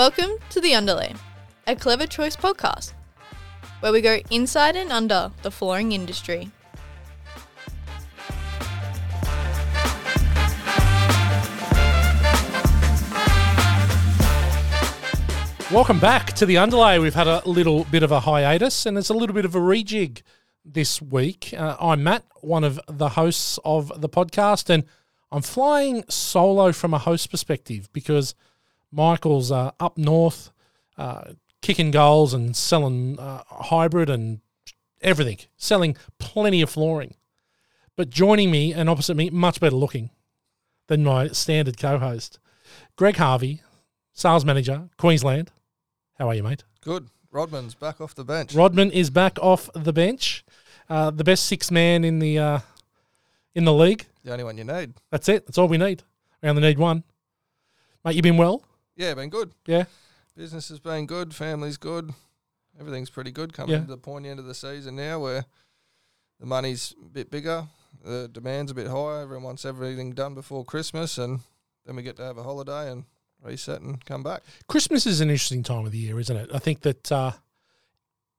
Welcome to The Underlay, a Clever Choice podcast, where we go inside and under the flooring industry. Welcome back to the underlay. We've had a little bit of a hiatus and it's a little bit of a rejig this week. Uh, I'm Matt, one of the hosts of the podcast, and I'm flying solo from a host perspective because Michael's uh, up north, uh, kicking goals and selling uh, hybrid and everything, selling plenty of flooring. But joining me and opposite me, much better looking than my standard co host, Greg Harvey, sales manager, Queensland. How are you, mate? Good. Rodman's back off the bench. Rodman is back off the bench. Uh, the best six man in the uh, in the league. the only one you need. That's it. That's all we need. We only need one. Mate, you been well? Yeah, been good. Yeah. Business has been good. Family's good. Everything's pretty good coming Yeah. to the pointy end of the season now where the money's a bit bigger, the demand's a bit higher. Everyone wants everything done before Christmas, and then we get to have a holiday and reset and come back. Christmas is an interesting time of the year, isn't it? I think that uh,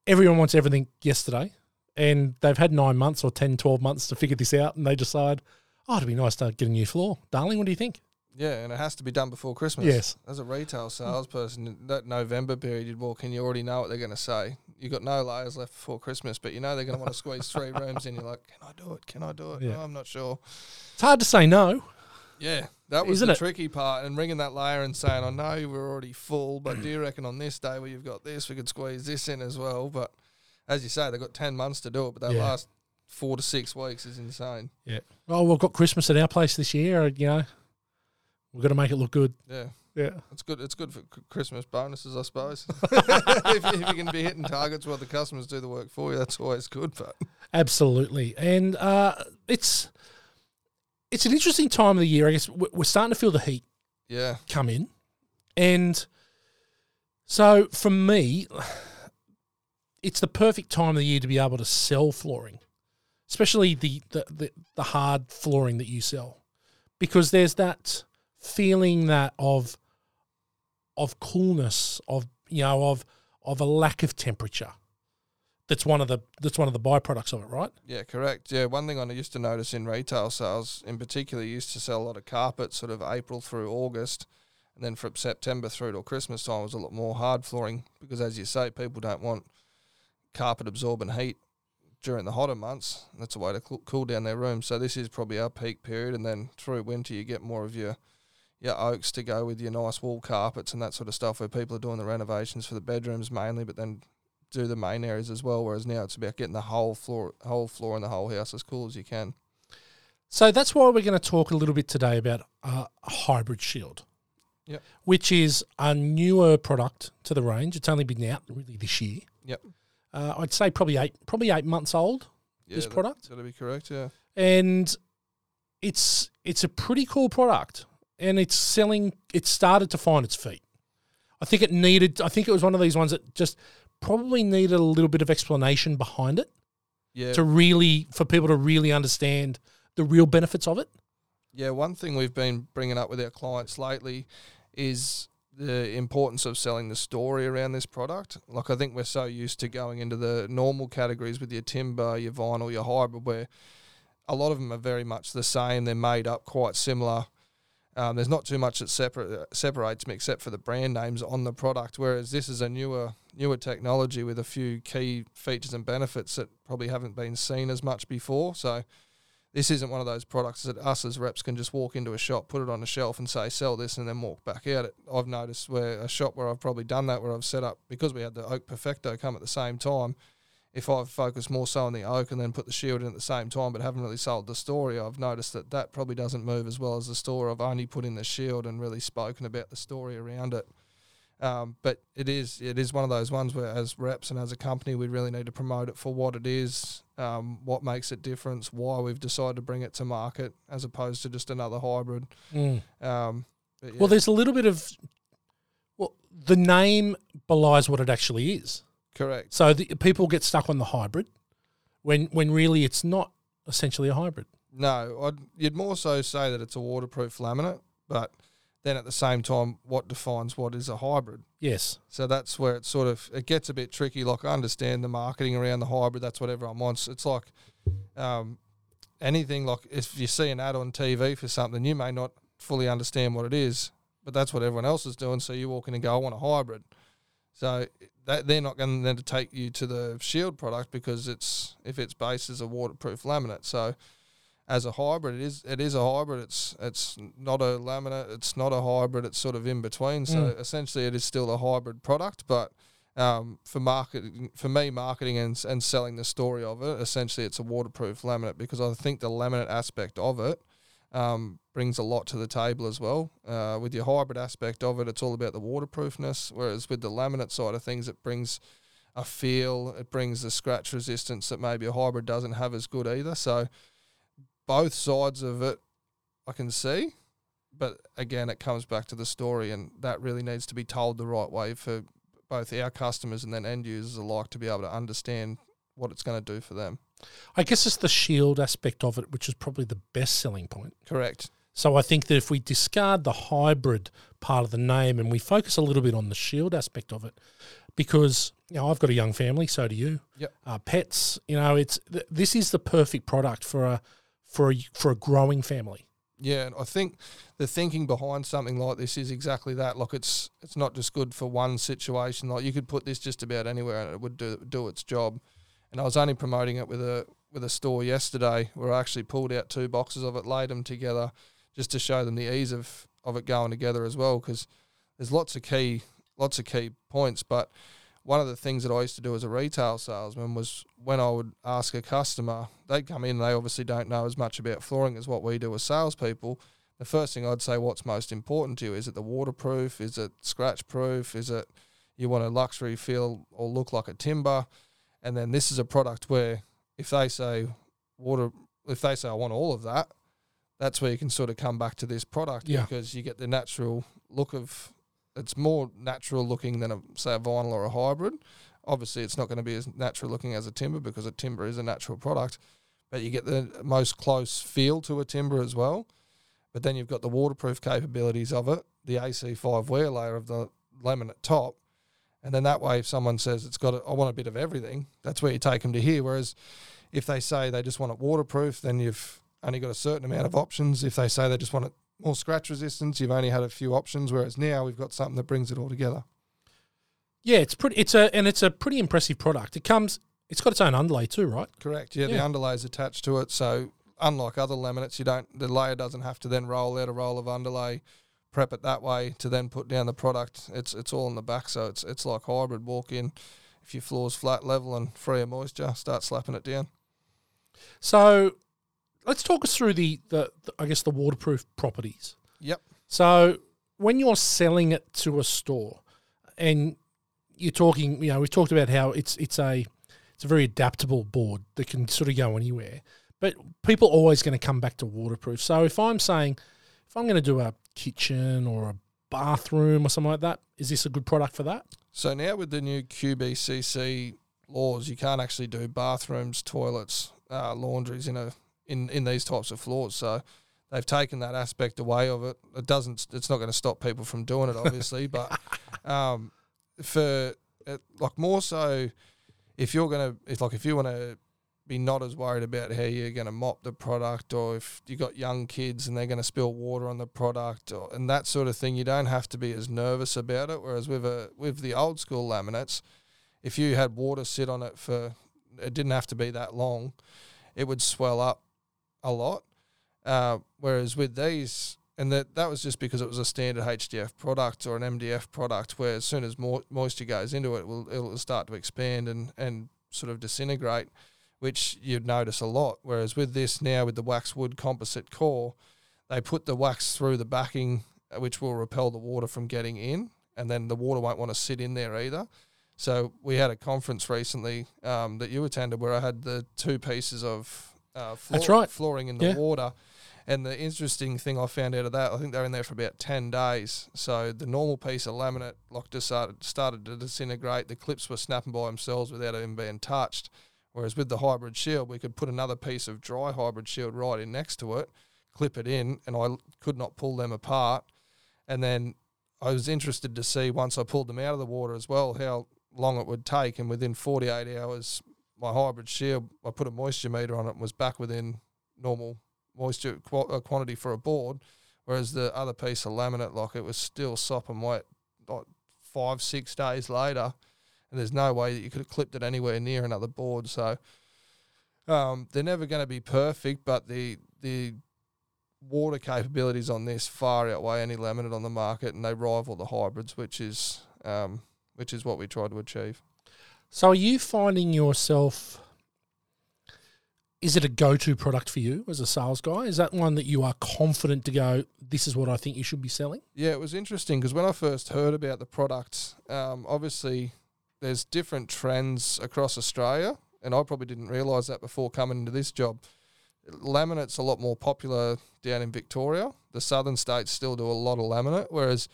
everyone wants everything yesterday, and they've had nine months or 10, 12 months to figure this out, and they decide, oh, it'd be nice to get a new floor. Darling, what do you think? Yeah, and it has to be done before Christmas. Yes. As a retail salesperson, that November period, you'd walk in, you already know what they're going to say. You've got no layers left before Christmas, but you know they're going to want to squeeze three rooms in. You're like, can I do it? Can I do it? Yeah. No, I'm not sure. It's hard to say no. Yeah, that was Isn't the it? tricky part. And ringing that layer and saying, I know we're already full, but do you reckon on this day where you've got this, we could squeeze this in as well? But as you say, they've got 10 months to do it, but that Yeah. last four to six weeks is insane. Yeah. Well, we've got Christmas at our place this year. You know, we've got to make it look good. Yeah. Yeah. It's good. It's good for c- Christmas bonuses, I suppose. if, if you can be hitting targets while the customers do the work for you, that's always good. But Absolutely, and uh, it's it's an interesting time of the year. I guess we- we're starting to feel the heat yeah, come in, and so for me, it's the perfect time of the year to be able to sell flooring, especially the the, the, the hard flooring that you sell, because there's that feeling that of of coolness, of you know, of of a lack of temperature. That's one of the that's one of the byproducts of it, right? yeah, correct. Yeah, one thing I used to notice in retail sales, in particular, used to sell a lot of carpet, sort of April through August, and then from September through to Christmas time was a lot more hard flooring because, as you say, people don't want carpet absorbent heat during the hotter months. That's a way to cool, down their rooms. So this is probably our peak period, and then through winter you get more of your your oaks to go with your nice wall carpets and that sort of stuff, where people are doing the renovations for the bedrooms mainly, but then do the main areas as well. Whereas now it's about getting the whole floor, whole floor in the whole house as cool as you can. So that's why we're going to talk a little bit today about uh, a hybrid shield, Yep. which is a newer product to the range. It's only been out really this year. Yep. Uh, I'd say probably eight, probably eight months old, Yeah, This product? That'd be correct. Yeah. and it's it's a pretty cool product, and it's selling. It started to find its feet. I think it needed. I think it was one of these ones that just probably needed a little bit of explanation behind it Yeah. to really for people to really understand the real benefits of it. Yeah, one thing we've been bringing up with our clients lately is the importance of selling the story around this product. Like, I think we're so used to going into the normal categories with your timber, your vinyl, your hybrid, where a lot of them are very much the same. They're made up quite similar. Um, there's not too much that separate, separates them except for the brand names on the product. Whereas this is a newer newer technology with a few key features and benefits that probably haven't been seen as much before. So this isn't one of those products that us as reps can just walk into a shop, put it on a shelf, and say sell this, and then walk back out. It I've noticed where a shop where I've probably done that, where I've set up because we had the Oak Perfecto come at the same time. If I focus more so on the oak and then put the shield in at the same time, but haven't really sold the story, I've noticed that that probably doesn't move as well as the story. I've only put in the shield and really spoken about the story around it. Um, but it is it is one of those ones where, as reps and as a company, we really need to promote it for what it is, um, what makes it different, why we've decided to bring it to market, as opposed to just another hybrid. Um, but Well, there's a little bit of well, the name belies what it actually is. Correct. So the, people get stuck on the hybrid when when really it's not essentially a hybrid. No, I'd, you'd more so say that it's a waterproof laminate, but then at the same time, what defines what is a hybrid? Yes. So that's where it sort of it gets a bit tricky. Like I understand the marketing around the hybrid. That's what everyone wants. It's like um, anything. Like if you see an ad on TV for something, you may not fully understand what it is, but that's what everyone else is doing. So you walk in and go, "I want a hybrid." So that they're not going then to take you to the Shield product because it's if its base is a waterproof laminate. So as a hybrid, it is it is a hybrid. It's it's not a laminate. It's not a hybrid. It's sort of in between. So Mm. essentially, it is still a hybrid product. But um, for marketing, for me, marketing and and selling the story of it, essentially, it's a waterproof laminate because I think the laminate aspect of it um, brings a lot to the table as well. Uh, with your hybrid aspect of it, it's all about the waterproofness. Whereas with the laminate side of things, it brings a feel. It brings the scratch resistance that maybe a hybrid doesn't have as good either. So both sides of it I can see, but again, it comes back to the story, and that really needs to be told the right way for both our customers and then end users alike to be able to understand what it's going to do for them. I guess it's the shield aspect of it, which is probably the best selling point. Correct. So I think that if we discard the hybrid part of the name and we focus a little bit on the shield aspect of it, because you know I've got a young family, so do you. Yep. Uh, pets, you know, it's th- this is the perfect product for a for a for a growing family. Yeah, and I think the thinking behind something like this is exactly that. Like it's it's not just good for one situation. Like you could put this just about anywhere and it would do do its job. And I was only promoting it with a with a store yesterday where I actually pulled out two boxes of it, laid them together, just to show them the ease of of it going together as well. Because there's lots of key lots of key points, but one of the things that I used to do as a retail salesman was when I would ask a customer, they'd come in, they obviously don't know as much about flooring as what we do as salespeople. The first thing I'd say, what's most important to you? Is it the waterproof? Is it scratch proof? Is it you want a luxury feel or look like a timber? And then this is a product where if they say water, if they say I want all of that, that's where you can sort of come back to this product Yeah. because you get the natural look of it's more natural looking than a say a vinyl or a hybrid. Obviously, it's not going to be as natural looking as a timber because a timber is a natural product, but you get the most close feel to a timber as well. But then you've got the waterproof capabilities of it, the AC5 wear layer of the laminate top, and then that way, if someone says it's got, a, I want a bit of everything, that's where you take them to here. Whereas if they say they just want it waterproof, then you've only got a certain amount of options. If they say they just want it more scratch resistance, you've only had a few options. Whereas now we've got something that brings it all together. Yeah, it's pretty. It's a and it's a pretty impressive product. It comes. It's got its own underlay too, right? Correct. Yeah, the underlay is attached to it. So unlike other laminates, you don't the layer doesn't have to then roll out a roll of underlay, prep it that way to then put down the product. It's it's all in the back, so it's it's like hybrid. Walk in, if your floor's flat level and free of moisture, start slapping it down. So let's talk us through the, the, the I guess the waterproof properties. Yep. So when you're selling it to a store, and you're talking, you know, we've talked about how it's it's a it's a very adaptable board that can sort of go anywhere. But people are always going to come back to waterproof. So if I'm saying, if I'm going to do a kitchen or a bathroom or something like that, is this a good product for that? So now with the new QBCC laws, you can't actually do bathrooms, toilets, uh, laundries in a in in these types of floors. So they've taken that aspect away of it. It doesn't. It's not going to stop people from doing it, obviously, but um, for like more so, if you're gonna, if like if you want to be not as worried about how you're going to mop the product, or if you've got young kids and they're going to spill water on the product, or, and that sort of thing, you don't have to be as nervous about it. Whereas with a with the old school laminates, if you had water sit on it for, it didn't have to be that long, it would swell up a lot. Uh, whereas with these, and that that was just because it was a standard HDF product or an MDF product, where as soon as more moisture goes into it, it will it'll start to expand and and sort of disintegrate, which you'd notice a lot. Whereas with this now, with the wax wood composite core, they put the wax through the backing, uh, which will repel the water from getting in, and then the water won't want to sit in there either. So we had a conference recently um, that you attended where I had the two pieces of uh, floor, That's right. flooring in the Yeah. water. And the interesting thing I found out of that, I think they're in there for about ten days. So the normal piece of laminate like just started started to disintegrate. The clips were snapping by themselves without even being touched. Whereas with the hybrid shield, we could put another piece of dry hybrid shield right in next to it, clip it in, and I could not pull them apart. And then I was interested to see once I pulled them out of the water as well how long it would take. And within 48 hours, my hybrid shield, I put a moisture meter on it and was back within normal moisture qu- uh, quantity for a board. Whereas the other piece of laminate, like it was still sopping wet like five, six days later. And there's no way that you could have clipped it anywhere near another board. So um, they're never going to be perfect, but the the water capabilities on this far outweigh any laminate on the market, and they rival the hybrids, which is um, which is what we try to achieve. So are you finding yourself is it a go-to product for you as a sales guy? Is that one that you are confident to go this is what I think you should be selling? Yeah, it was interesting because when I first heard about the product, um, obviously there's different trends across Australia, and I probably didn't realise that before coming into this job. Laminate's a lot more popular down in Victoria. The southern states still do a lot of laminate, whereas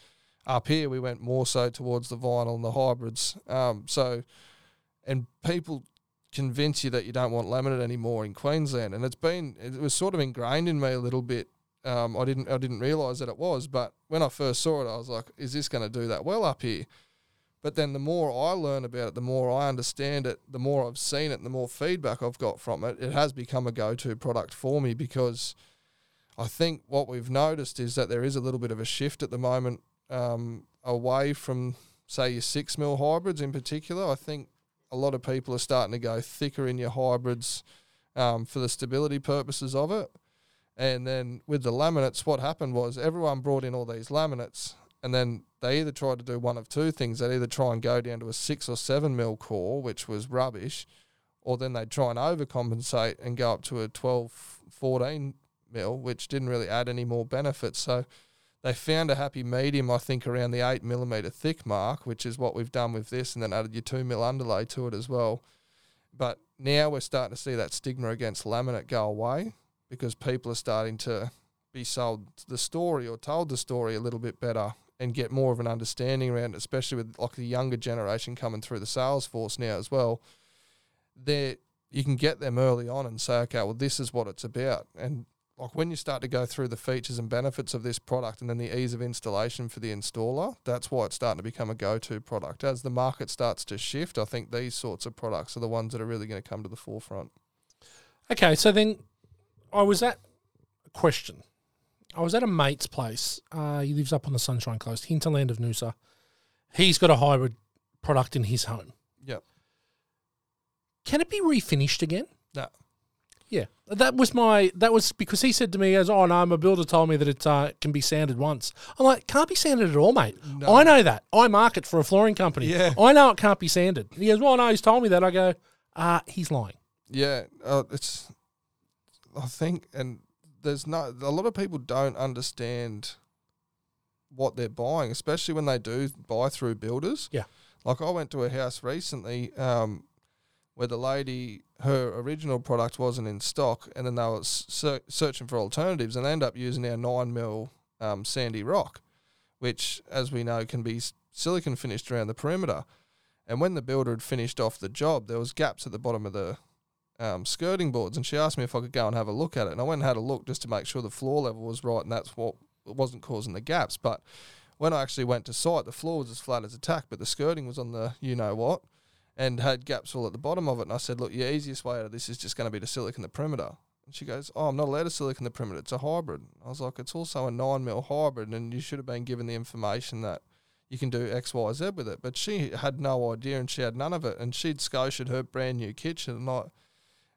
up here we went more so towards the vinyl and the hybrids. Um, so, and people convince you that you don't want laminate anymore in Queensland, and it's been it was sort of ingrained in me a little bit. Um, I didn't I didn't realise that it was, but when I first saw it, I was like, "Is this going to do that well up here?" But then the more I learn about it, the more I understand it, the more I've seen it, the more feedback I've got from it, it has become a go-to product for me because I think what we've noticed is that there is a little bit of a shift at the moment um, away from say your six mil hybrids in particular. I think a lot of people are starting to go thicker in your hybrids um, for the stability purposes of it. And then with the laminates, what happened was everyone brought in all these laminates, and then they either tried to do one of two things. They'd either try and go down to a six or seven mil core, which was rubbish, or then they'd try and overcompensate and go up to a 12, 14 mil, which didn't really add any more benefits. So they found a happy medium, I think, around the eight millimeter thick mark, which is what we've done with this, and then added your two mil underlay to it as well. But now we're starting to see that stigma against laminate go away because people are starting to be sold the story or told the story a little bit better and get more of an understanding around it, especially with like the younger generation coming through the sales force now as well. There, you can get them early on and say, okay, well, this is what it's about, and like when you start to go through the features and benefits of this product and then the ease of installation for the installer, that's why it's starting to become a go-to product. As the market starts to shift, I think these sorts of products are the ones that are really going to come to the forefront. Okay, so then I was at a question. I was at a mate's place. Uh, he lives up on the Sunshine Coast, hinterland of Noosa. He's got a hybrid product in his home. Yep. Can it be refinished again? No. Yeah, that was my. That was because he said to me, "As oh no, my builder told me that it uh, can be sanded once." I'm like, "Can't be sanded at all, mate." No. I know that. I market for a flooring company. Yeah. I know it can't be sanded. He goes, "Well, no, he's told me that." I go, "Ah, he's lying." Yeah, uh, it's. I think, and there's no. A lot of people don't understand what they're buying, especially when they do buy through builders. Yeah. Like I went to a house recently, um, where the lady her original product wasn't in stock, and then they were ser- searching for alternatives, and they end up using our nine mil um, sandy rock, which, as we know, can be silicon finished around the perimeter. And when the builder had finished off the job, there was gaps at the bottom of the um, skirting boards, and she asked me if I could go and have a look at it, and I went and had a look just to make sure the floor level was right, and that's what wasn't causing the gaps. But when I actually went to site, the floor was as flat as a tack, but the skirting was on the you know what, and had gaps all at the bottom of it. And I said, look, your easiest way out of this is just going to be to silicon the perimeter. And she goes, oh, I'm not allowed to silicon the perimeter. It's a hybrid. I was like, it's also a nine mil hybrid, and you should have been given the information that you can do X, Y, Z with it. But she had no idea, and she had none of it. And she'd scotiaed her brand new kitchen, and I.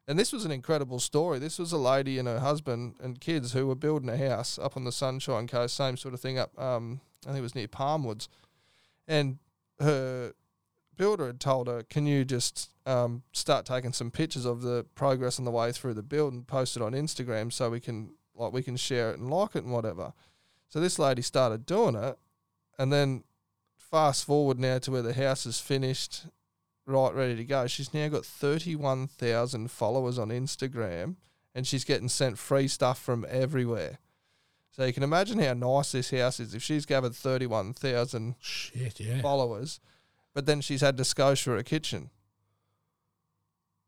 And this was an incredible story. This was a lady and her husband and kids who were building a house up on the Sunshine Coast, same sort of thing up. Um, I think it was near Palmwoods, and her builder had told her, "Can you just um, start taking some pictures of the progress on the way through the build and post it on Instagram so we can like we can share it and like it and whatever." So this lady started doing it, and then fast forward now to where the house is finished, right, ready to go. She's now got thirty-one thousand followers on Instagram, and she's getting sent free stuff from everywhere. So you can imagine how nice this house is if she's gathered thirty-one thousand Shit, yeah. followers, but then she's had to scotia a kitchen.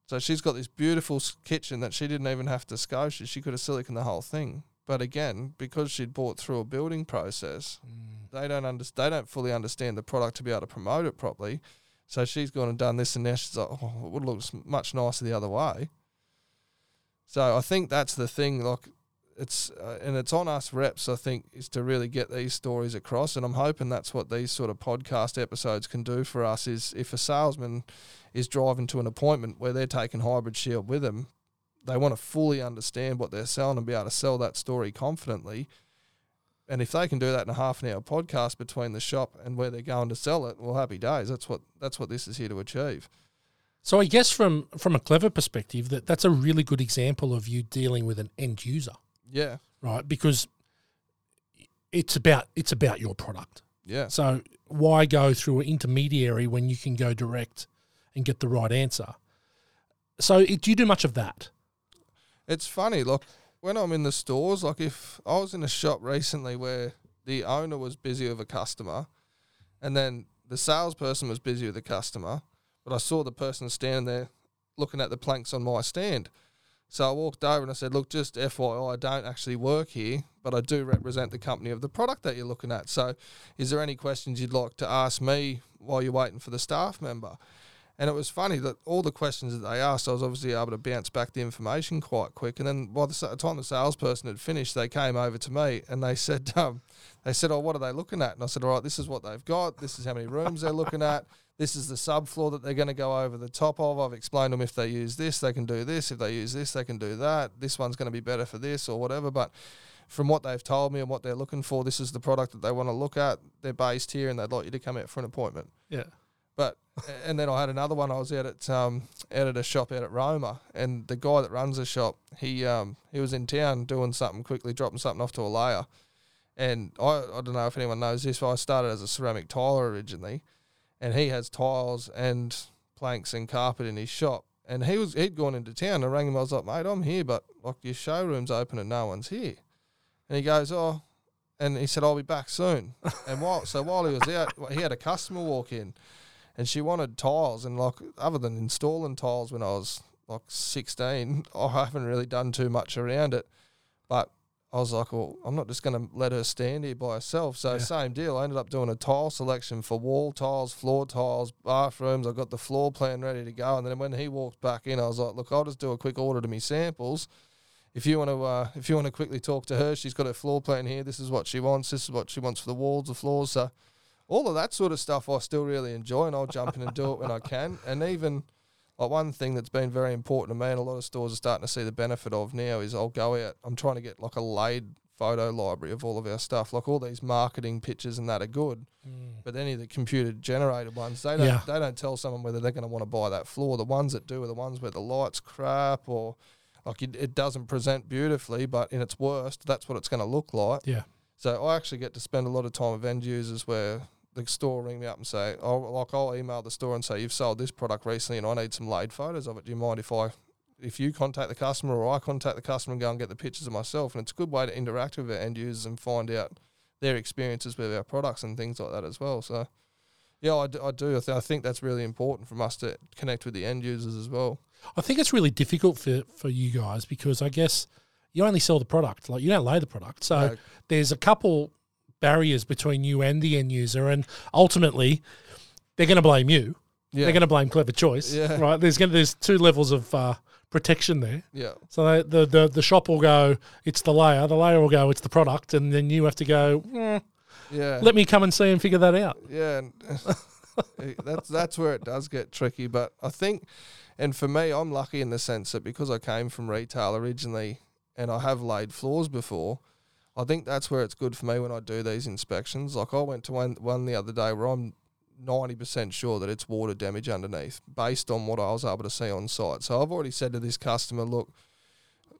So she's got this beautiful kitchen that she didn't even have to scotia. She could have silicon the whole thing. But again, because she'd bought through a building process, Mm. they don't under, they don't fully understand the product to be able to promote it properly. So she's gone and done this, and now she's like, oh, it would look much nicer the other way. So I think that's the thing. Like it's uh, and it's on us reps. I think is to really get these stories across, and I'm hoping that's what these sort of podcast episodes can do for us. Is if a salesman is driving to an appointment where they're taking hybrid shield with them, they want to fully understand what they're selling and be able to sell that story confidently. And if they can do that in a half an hour podcast between the shop and where they're going to sell it, well, happy days. That's what that's what this is here to achieve. So I guess from from a clever perspective, that that's a really good example of you dealing with an end user, Yeah, right? Because it's about it's about your product. yeah, So why go through an intermediary when you can go direct and get the right answer? So it, do you do much of that? It's funny, like when I'm in the stores, like if I was in a shop recently where the owner was busy with a customer and then the salesperson was busy with a customer, but I saw the person standing there looking at the planks on my stand. So I walked over and I said, Look, just FYI, I don't actually work here, but I do represent the company of the product that you're looking at. So is there any questions you'd like to ask me while you're waiting for the staff member? And it was funny that all the questions that they asked, I was obviously able to bounce back the information quite quick. And then by the time the salesperson had finished, they came over to me and they said, um, "They said, oh, what are they looking at?" And I said, "All right, this is what they've got. This is how many rooms they're looking at. This is the subfloor that they're going to go over the top of. I've explained them if they use this, they can do this. If they use this, they can do that. This one's going to be better for this or whatever." But from what they've told me and what they're looking for, this is the product that they want to look at. They're based here and they'd like you to come out for an appointment. Yeah. But and then I had another one. I was out at um out at a shop out at Roma, and the guy that runs the shop, he um he was in town doing something quickly, dropping something off to a layer, and I I don't know if anyone knows this, but I started as a ceramic tiler originally, and he has tiles and planks and carpet in his shop, and he was he'd gone into town. I rang him. I was like, mate, I'm here, but like your showroom's open and no one's here, and he goes, oh. And he said, "I'll be back soon." And while so while he was out, he had a customer walk in, and she wanted tiles and like other than installing tiles when I was like 16 I haven't really done too much around it. But I was like well I'm not just going to let her stand here by herself. So Yeah. same deal. I ended up doing a tile selection for wall tiles floor tiles bathrooms. I got the floor plan ready to go. And then when he walked back in I was like look I'll just do a quick order to me samples. If you want to uh, if you want to quickly talk to her she's got her floor plan here. This is what she wants. This is what she wants for the walls the floors. So all of that sort of stuff I still really enjoy, and I'll jump in and do it when I can. And even like one thing that's been very important to me, and a lot of stores are starting to see the benefit of now, is I'll go out. I'm trying to get like a laid photo library of all of our stuff. Like all these marketing pictures and that are good, mm. but any of the computer generated ones, they don't Yeah. they don't tell someone whether they're going to want to buy that floor. The ones that do are the ones where the lights crap or like it, it doesn't present beautifully, but in its worst, that's what it's going to look like. Yeah. So I actually get to spend a lot of time with end users where the store ring me up and say, oh, like I'll email the store and say, you've sold this product recently and I need some laid photos of it. Do you mind if I, if you contact the customer or I contact the customer and go and get the pictures of myself? And it's a good way to interact with our end users and find out their experiences with our products and things like that as well. So, yeah, I do. I, th- I think that's really important from us to connect with the end users as well. I think it's really difficult for, for you guys because I guess you only sell the product, like you don't lay the product. So No. there's a couple barriers between you and the end user, and ultimately they're going to blame you. Yeah. They're going to blame Clever Choice, Yeah. right? There's going to, there's two levels of uh, protection there. yeah. So the, the the shop will go, it's the layer. The layer will go, it's the product, and then you have to go. "Mm, Yeah. let me come and see and figure that out. Yeah, that's that's where it does get tricky. But I think, and for me, I'm lucky in the sense that because I came from retail originally, and I have laid floors before. I think that's where it's good for me when I do these inspections. Like I went to one one the other day where I'm ninety percent sure that it's water damage underneath, based on what I was able to see on site. So I've already said to this customer, look,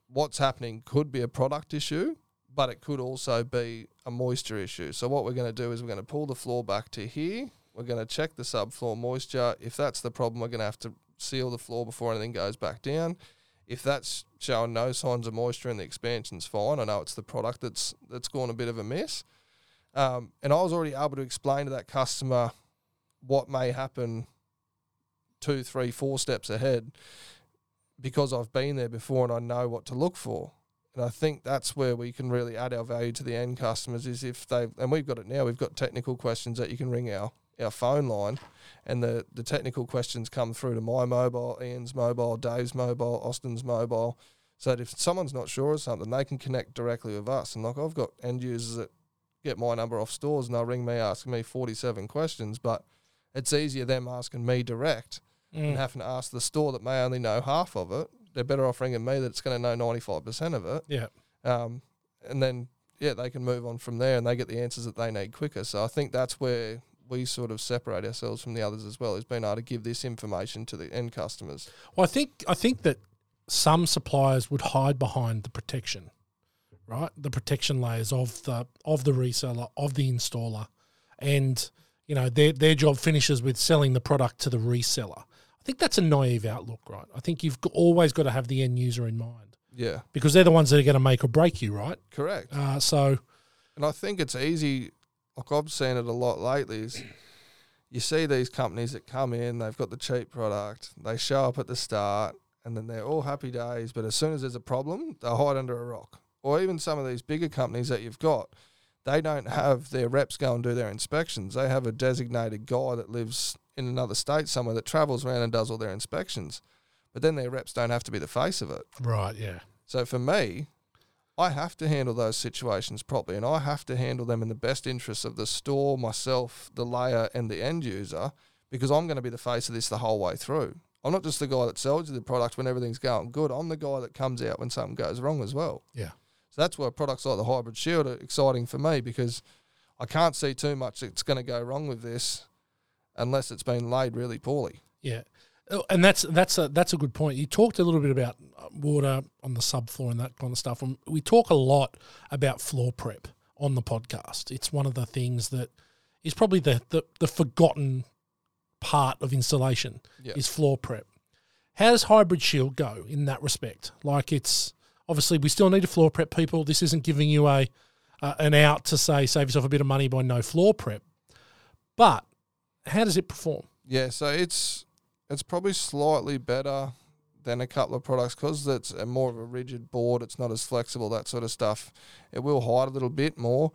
what's happening could be a product issue, but it could also be a moisture issue. So what we're going to do is we're going to pull the floor back to here. We're going to check the subfloor moisture. If that's the problem, we're going to have to seal the floor before anything goes back down. If that's showing no signs of moisture and the expansion's fine, I know it's the product that's that's gone a bit of a mess. Um, and I was already able to explain to that customer what may happen two, three, four steps ahead because I've been there before and I know what to look for. And I think that's where we can really add our value to the end customers is if they and we've got it now. We've got technical questions that you can ring our our phone line, and the the technical questions come through to my mobile, Ian's mobile, Dave's mobile, Austin's mobile. So that if someone's not sure of something, they can connect directly with us. And like I've got end users that get my number off stores and they'll ring me asking me forty seven questions, but it's easier them asking me direct Mm. and having to ask the store that may only know half of it. They're better off ringing me that's going to know ninety five percent of it. Yeah. Um, and then yeah, they can move on from there and they get the answers that they need quicker. So I think that's where we sort of separate ourselves from the others as well, is being able to give this information to the end customers. Well, I think I think that some suppliers would hide behind the protection, right? The protection layers of the of the reseller of the installer, and you know their their job finishes with selling the product to the reseller. I think that's a naive outlook, right? I think you've always got to have the end user in mind Yeah, because they're the ones that are going to make or break you, right? correct. Uh, so And I think it's easy, like I've seen it a lot lately, is you see these companies that come in, they've got the cheap product, they show up at the start, and then they're all happy days. But as soon as there's a problem, they hide under a rock. Or even some of these bigger companies that you've got, they don't have their reps go and do their inspections. They have a designated guy that lives in another state somewhere that travels around and does all their inspections. But then their reps don't have to be the face of it. right, yeah, So for me, I have to handle those situations properly and I have to handle them in the best interests of the store, myself, the layer, and the end user because I'm going to be the face of this the whole way through. I'm not just the guy that sells you the product when everything's going good. I'm the guy that comes out when something goes wrong as well. yeah. So that's why products like the Hybrid Shield are exciting for me because I can't see too much that's going to go wrong with this unless it's been laid really poorly. Yeah, and that's that's a that's a good point. You talked a little bit about uh, water on the subfloor and that kind of stuff. And we talk a lot about floor prep on the podcast. It's one of the things that is probably the the, the forgotten part of installation Yeah. is floor prep. How does Hybrid Shield go in that respect? Like it's obviously we still need to floor prep people. This isn't giving you a uh, an out to say save yourself a bit of money by no floor prep. But how does it perform? Yeah, so it's it's probably slightly better than a couple of products because it's a more of a rigid board. It's not as flexible, that sort of stuff. It will hide a little bit more.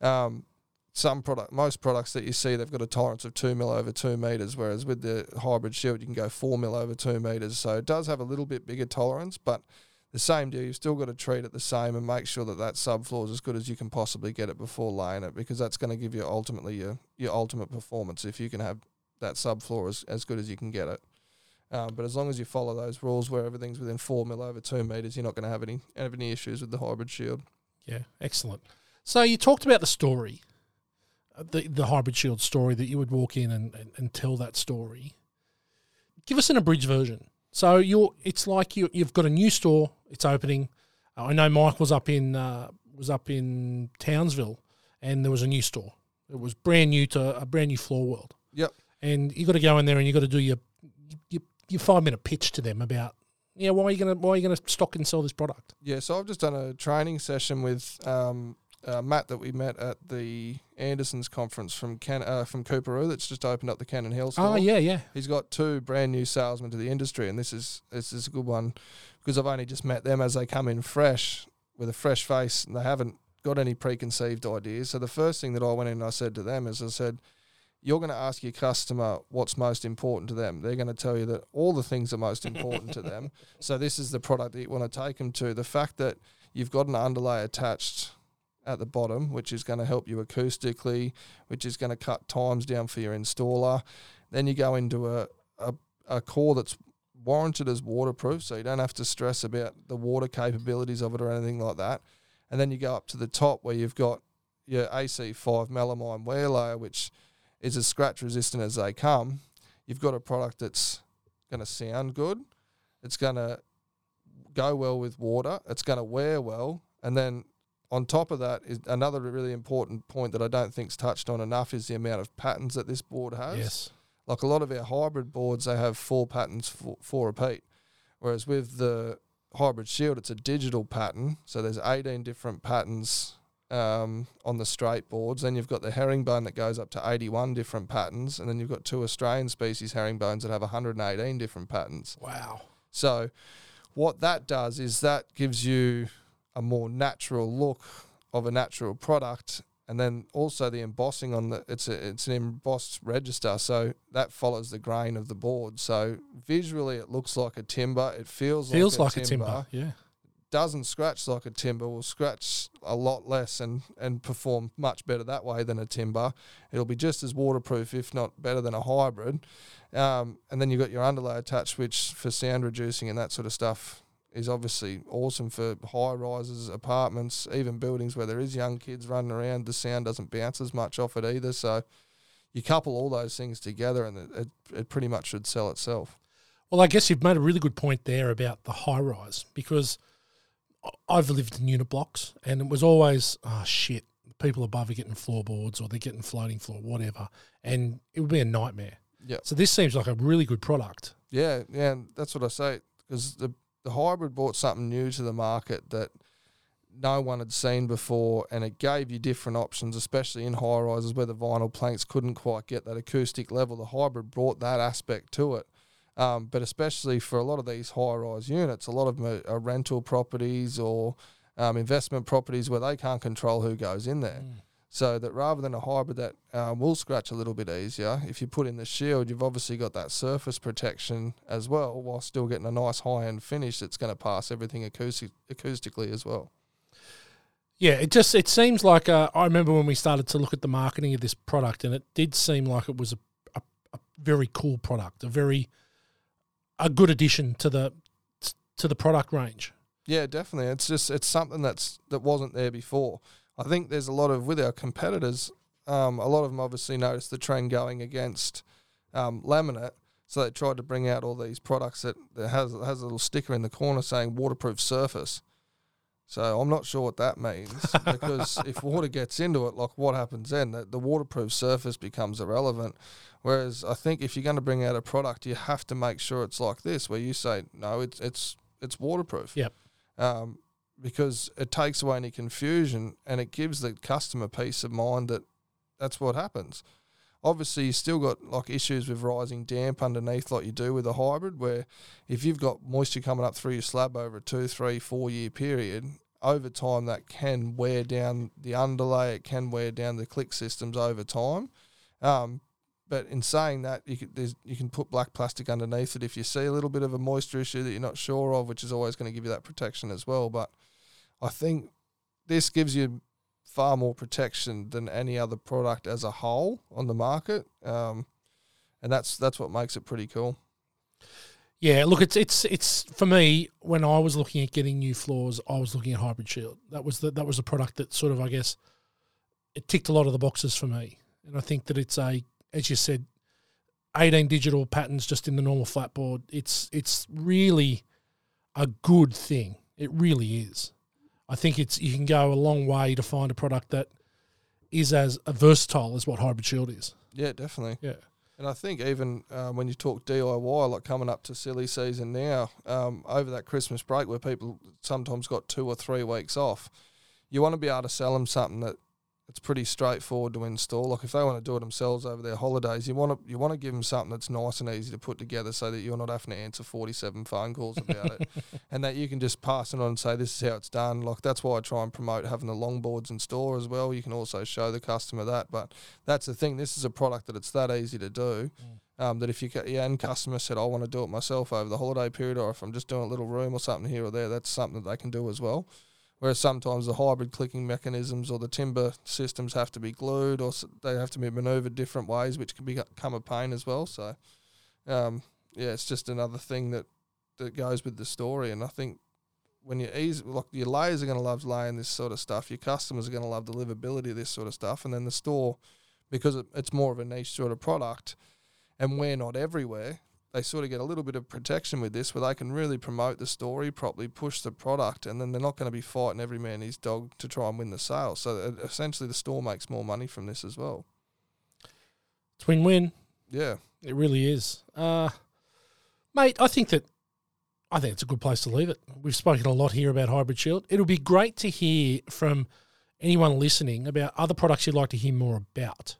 Um, some product, most products that you see, they've got a tolerance of two mil over two meters, whereas with the hybrid shield, you can go four mil over two meters. So it does have a little bit bigger tolerance, but the same deal. You've still got to treat it the same and make sure that that subfloor is as good as you can possibly get it before laying it, because that's going to give you ultimately your your ultimate performance if you can have that subfloor as, as good as you can get it. Um, but as long as you follow those rules where everything's within four mil over two meters, you're not going to have any have any issues with the hybrid shield. Yeah, excellent. So you talked about the story, uh, the the hybrid shield story that you would walk in and, and, and tell that story. Give us an abridged version. So you're it's like you you've got a new store, it's opening. Uh, I know Mike was up in uh, was up in Townsville, and there was a new store. It was brand new to a brand new floor world. Yep. And you got to go in there and you got to do your your, your five minute pitch to them about yeah why are you gonna why are you gonna stock and sell this product. Yeah, so I've just done a training session with um, uh, Matt that we met at the Andersons conference from Can uh, from Coorparoo that's just opened up the Cannon Hill store. Oh yeah yeah He's got two brand new salesmen to the industry, and this is this is a good one because I've only just met them as they come in fresh with a fresh face, and they haven't got any preconceived ideas. So the first thing that I went in and I said to them is I said, "You're going to ask your customer what's most important to them. They're going to tell you that all the things are most important to them. So this is the product that you want to take them to. The fact that you've got an underlay attached." At the bottom, which is going to help you acoustically, which is going to cut times down for your installer. Then you go into a, a, a core that's warranted as waterproof, so you don't have to stress about the water capabilities of it or anything like that. And then you go up to the top where you've got your AC5 melamine wear layer, which is as scratch resistant as they come. You've got a product that's going to sound good, it's going to go well with water, it's going to wear well, and then on top of that is another really important point that I don't think's touched on enough is the amount of patterns that this board has yes like a lot of our hybrid boards, they have four patterns for, for repeat. Whereas with the hybrid shield, it's a digital pattern. So there's 18 different patterns um, on the straight boards. Then you've got the herringbone that goes up to 81 different patterns. And then you've got two Australian species herringbones that have 118 different patterns. wow So what that does is that gives you a more natural look of a natural product and then also the embossing on the it's a it's an embossed register so that follows the grain of the board so visually it looks like a timber it feels Feels like, like a timber. Yeah. Doesn't scratch like a timber will scratch a lot less and and perform much better that way than a timber it'll be just as waterproof if not better than a hybrid um, and then you've got your underlay attached which for sound reducing and that sort of stuff is obviously awesome for high rises, apartments, even buildings where there is young kids running around. The sound doesn't bounce as much off it either. So you couple all those things together, and it, it, it pretty much should sell itself. Well, I guess you've made a really good point there about the high rise because I've lived in unit blocks and it was always, oh shit, people above are getting floorboards or they're getting floating floor, whatever. And it would be a nightmare. Yeah. So this seems like a really good product. Yeah, yeah, that's what I say because the the hybrid brought something new to the market that no one had seen before, and it gave you different options, especially in high rises where the vinyl planks couldn't quite get that acoustic level. The hybrid brought that aspect to it. Um, but especially for a lot of these high rise units, a lot of them are, are rental properties or um, investment properties where they can't control who goes in there. So that rather than a hybrid that um, will scratch a little bit easier, if you put in the shield, you've obviously got that surface protection as well, while still getting a nice high end finish that's going to pass everything acoustic, acoustically as well. Yeah, it just it seems like uh, I remember when we started to look at the marketing of this product, and it did seem like it was a, a, a very cool product, a very a good addition to the to the product range. Yeah, definitely. It's just it's something that's that wasn't there before. I think there's a lot of with our competitors. Um, a lot of them obviously noticed the trend going against um, laminate, so they tried to bring out all these products that, that has has a little sticker in the corner saying waterproof surface. So I'm not sure what that means because if water gets into it, like what happens then? That the waterproof surface becomes irrelevant. Whereas I think if you're going to bring out a product, you have to make sure it's like this, where you say no, it's it's it's waterproof. Yep. Um, because it takes away any confusion and it gives the customer peace of mind that that's what happens. Obviously, you still got like issues with rising damp underneath, like you do with a hybrid, where if you've got moisture coming up through your slab over a two, three, four year period, over time that can wear down the underlay, it can wear down the click systems over time. Um, but in saying that, you can, you can put black plastic underneath it if you see a little bit of a moisture issue that you're not sure of, which is always going to give you that protection as well. But I think this gives you far more protection than any other product as a whole on the market, um, and that's that's what makes it pretty cool. Yeah, look, it's it's it's for me when I was looking at getting new floors, I was looking at Hybrid Shield. That was the that was a product that sort of I guess it ticked a lot of the boxes for me, and I think that it's a as you said, eighteen digital patterns just in the normal flatboard. It's it's really a good thing. It really is. I think it's you can go a long way to find a product that is as versatile as what Hybrid Shield is. Yeah, definitely. Yeah. And I think even uh, when you talk DIY, like coming up to silly season now, um, over that Christmas break where people sometimes got two or three weeks off, you want to be able to sell them something that it's pretty straightforward to install. Like if they want to do it themselves over their holidays, you want to you want to give them something that's nice and easy to put together, so that you're not having to answer 47 phone calls about it, and that you can just pass it on and say this is how it's done. Like that's why I try and promote having the longboards in store as well. You can also show the customer that, but that's the thing. This is a product that it's that easy to do. Um, that if you your end customer said I want to do it myself over the holiday period, or if I'm just doing a little room or something here or there, that's something that they can do as well. Whereas sometimes the hybrid clicking mechanisms or the timber systems have to be glued or they have to be manoeuvred different ways, which can become a pain as well. So, um, yeah, it's just another thing that, that goes with the story. And I think when you ease, like your layers are going to love laying this sort of stuff, your customers are going to love the livability of this sort of stuff. And then the store, because it, it's more of a niche sort of product and we're not everywhere, they sort of get a little bit of protection with this where they can really promote the story properly, push the product, and then they're not going to be fighting every man his dog to try and win the sale. So uh, essentially, the store makes more money from this as well. It's win win. Yeah, It really is. Uh, mate, I think that I think it's a good place to leave it. We've spoken a lot here about Hybrid Shield. It'll be great to hear from anyone listening about other products you'd like to hear more about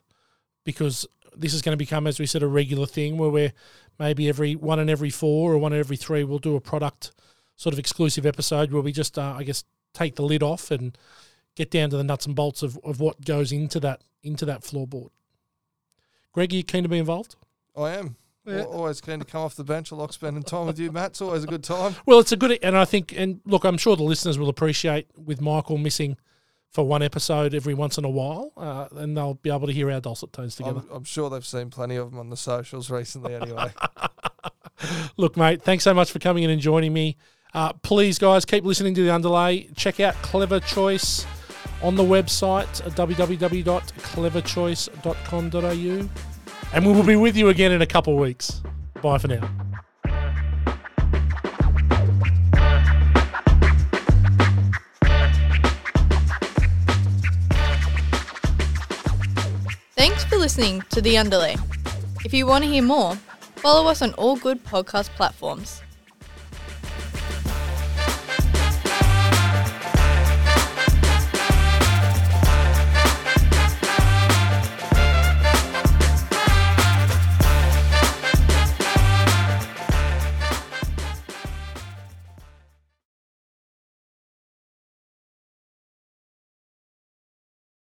because this is going to become, as we said, a regular thing where we're maybe every one in every four or one in every three we'll do a product sort of exclusive episode where we just, uh, I guess, take the lid off and get down to the nuts and bolts of, of what goes into that into that floorboard. Greg, are you keen to be involved? I am. Yeah. Always keen to come off the bench. I like spending time with you, Matt. It's always a good time. Well, it's a good, and I think, and look, I'm sure the listeners will appreciate with Michael missing for one episode every once in a while, uh, and they'll be able to hear our dulcet tones together. I'm, I'm sure they've seen plenty of them on the socials recently anyway. Look, mate, thanks so much for coming in and joining me. Uh, please, guys, keep listening to the underlay. Check out Clever Choice on the website at www.cleverchoice.com.au. And we will be with you again in a couple of weeks. Bye for now. Listening to The Underlay. If you want to hear more, follow us on all good podcast platforms.